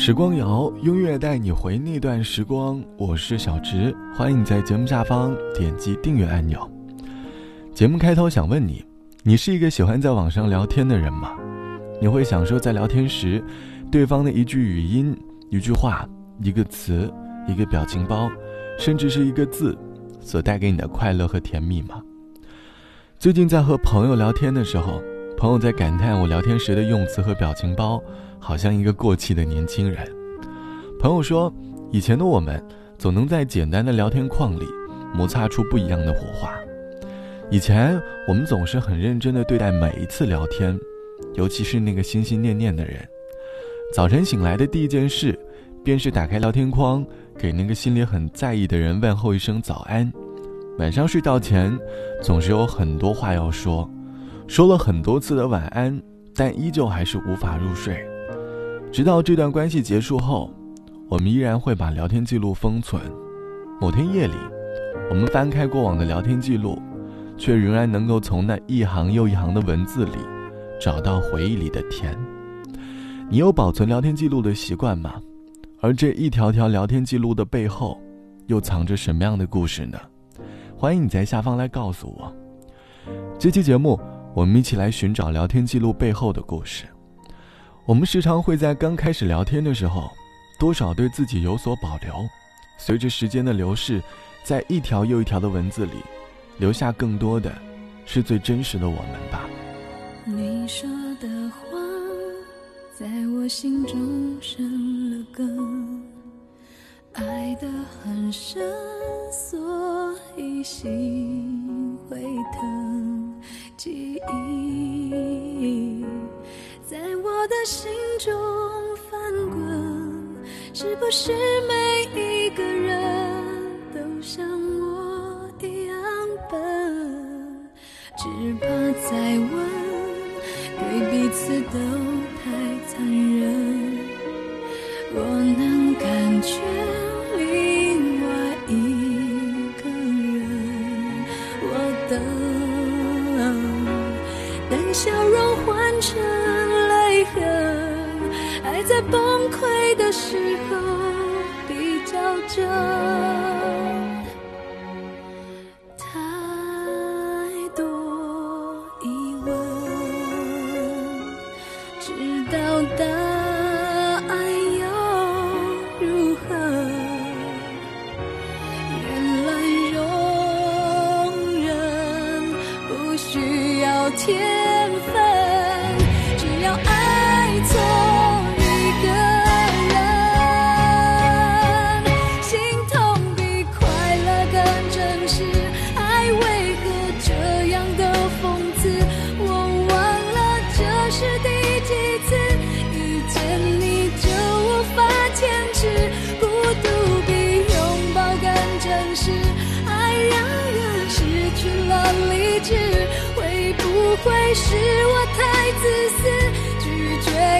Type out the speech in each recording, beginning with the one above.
时光谣，音乐带你回那段时光。我是小直，欢迎你在节目下方点击订阅按钮。节目开头想问你：你是一个喜欢在网上聊天的人吗？你会享受在聊天时，对方的一句语音、一句话、一个词、一个表情包，甚至是一个字，所带给你的快乐和甜蜜吗？最近在和朋友聊天的时候，朋友在感叹我聊天时的用词和表情包。好像一个过气的年轻人。朋友说，以前的我们总能在简单的聊天框里摩擦出不一样的火花。以前我们总是很认真的对待每一次聊天，尤其是那个心心念念的人。早晨醒来的第一件事，便是打开聊天框，给那个心里很在意的人问候一声早安。晚上睡觉前，总是有很多话要说，说了很多次的晚安，但依旧还是无法入睡。直到这段关系结束后，我们依然会把聊天记录封存。某天夜里，我们翻开过往的聊天记录，却仍然能够从那一行又一行的文字里，找到回忆里的甜。你有保存聊天记录的习惯吗？而这一条条聊天记录的背后，又藏着什么样的故事呢？欢迎你在下方来告诉我。这期节目，我们一起来寻找聊天记录背后的故事。我们时常会在刚开始聊天的时候，多少对自己有所保留。随着时间的流逝，在一条又一条的文字里，留下更多的，是最真实的我们吧。你说的话，在我心中生了根，爱得很深，所以心会疼。记忆。在我的心中翻滚，是不是每一个人都像我一样笨？只怕再问，对彼此都笑容换成泪痕爱在崩溃的时候比较真太多疑问知道答案又如何。原来容忍不需要天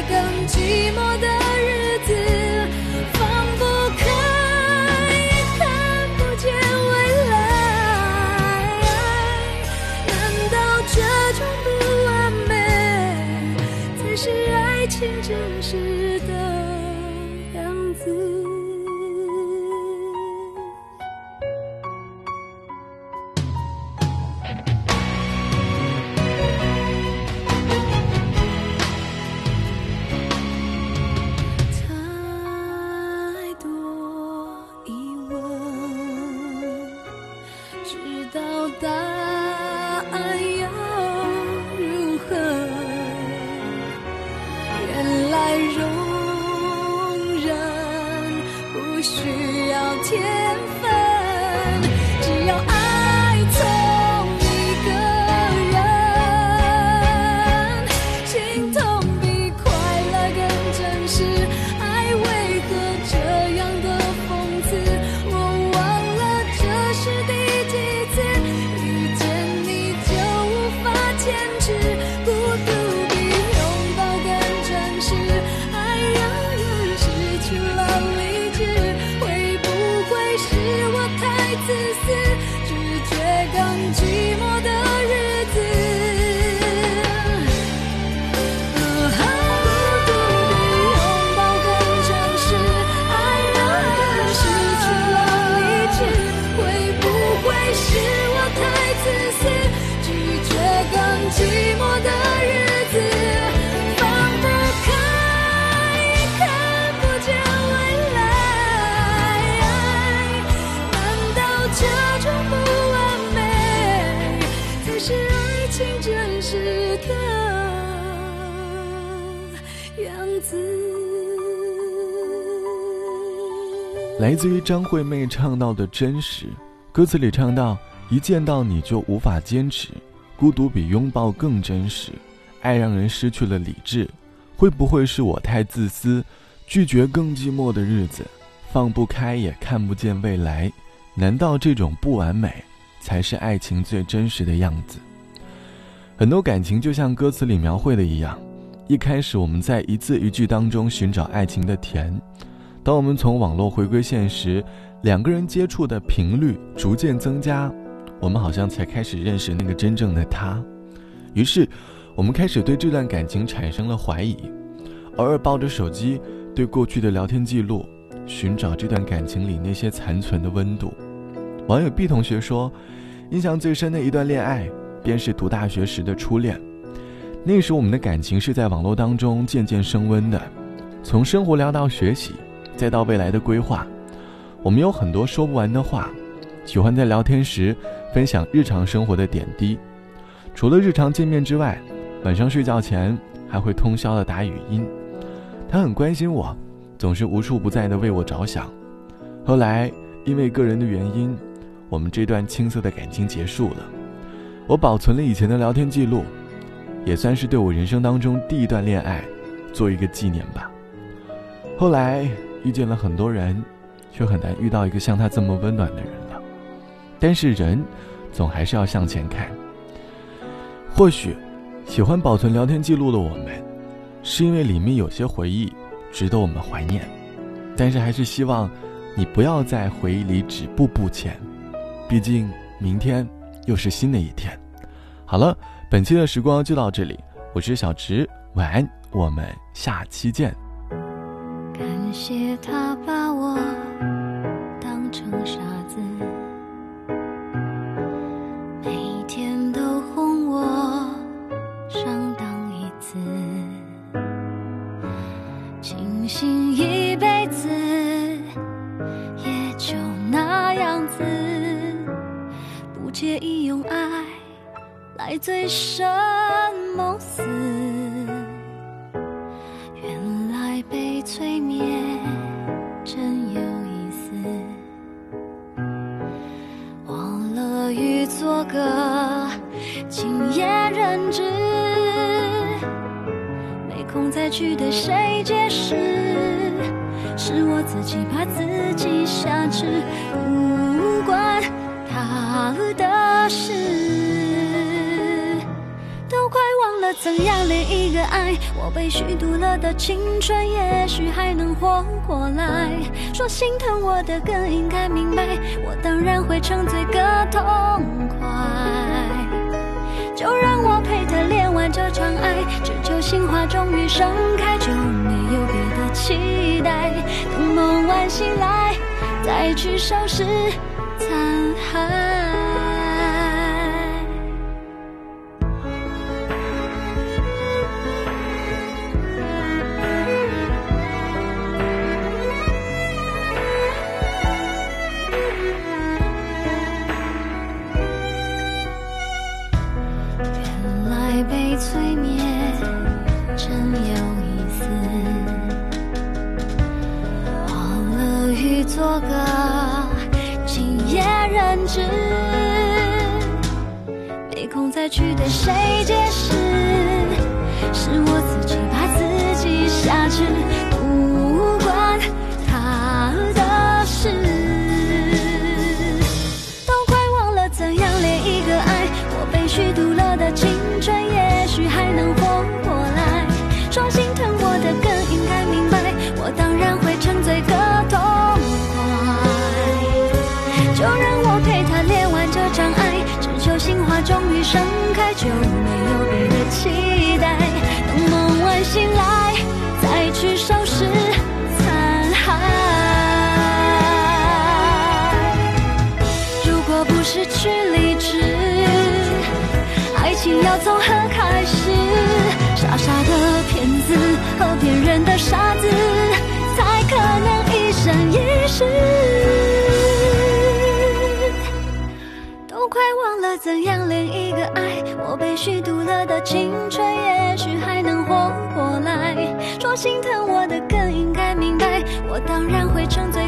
更寂寞的来自于张惠妹唱到的真实，歌词里唱到：“一见到你就无法坚持，孤独比拥抱更真实，爱让人失去了理智。会不会是我太自私，拒绝更寂寞的日子，放不开也看不见未来？难道这种不完美，才是爱情最真实的样子？”很多感情就像歌词里描绘的一样，一开始我们在一字一句当中寻找爱情的甜。当我们从网络回归现实，两个人接触的频率逐渐增加，我们好像才开始认识那个真正的他。于是，我们开始对这段感情产生了怀疑，偶尔抱着手机对过去的聊天记录，寻找这段感情里那些残存的温度。网友 B 同学说，印象最深的一段恋爱，便是读大学时的初恋。那时我们的感情是在网络当中渐渐升温的，从生活聊到学习。再到未来的规划，我们有很多说不完的话，喜欢在聊天时分享日常生活的点滴。除了日常见面之外，晚上睡觉前还会通宵的打语音。他很关心我，总是无处不在的为我着想。后来因为个人的原因，我们这段青涩的感情结束了。我保存了以前的聊天记录，也算是对我人生当中第一段恋爱做一个纪念吧。后来。遇见了很多人，却很难遇到一个像他这么温暖的人了。但是人，总还是要向前看。或许，喜欢保存聊天记录的我们，是因为里面有些回忆值得我们怀念。但是还是希望，你不要在回忆里止步不前。毕竟明天又是新的一天。好了，本期的时光就到这里，我是小直，晚安，我们下期见。感谢他把我当成傻子，每天都哄我上当一次，庆幸一辈子也就那样子，不介意用爱来醉生梦死。忘了欲做个敬业人质，没空再去对谁解释，是我自己把自己挟持，不关他的事。忘了怎样恋一个爱？我被虚度了的青春，也许还能活过来。说心疼我的更应该明白，我当然会沉醉个痛快。就让我陪他恋完这场爱，只求心花终于盛开，就没有别的期待。等梦完醒来，再去收拾残骸。催眠真有意思我乐于作个敬业人质没空再去对谁解释是我自己把自己挟持我陪他练完这场爱，只求心花终于盛开，就没有别的期待。等梦完醒来，再去收拾残骸。如果不失去理智，爱情要从何开始？怎样恋一个爱？我被虚度了的青春，也许还能活过来。说。心疼我的更应该明白，我当然会沉醉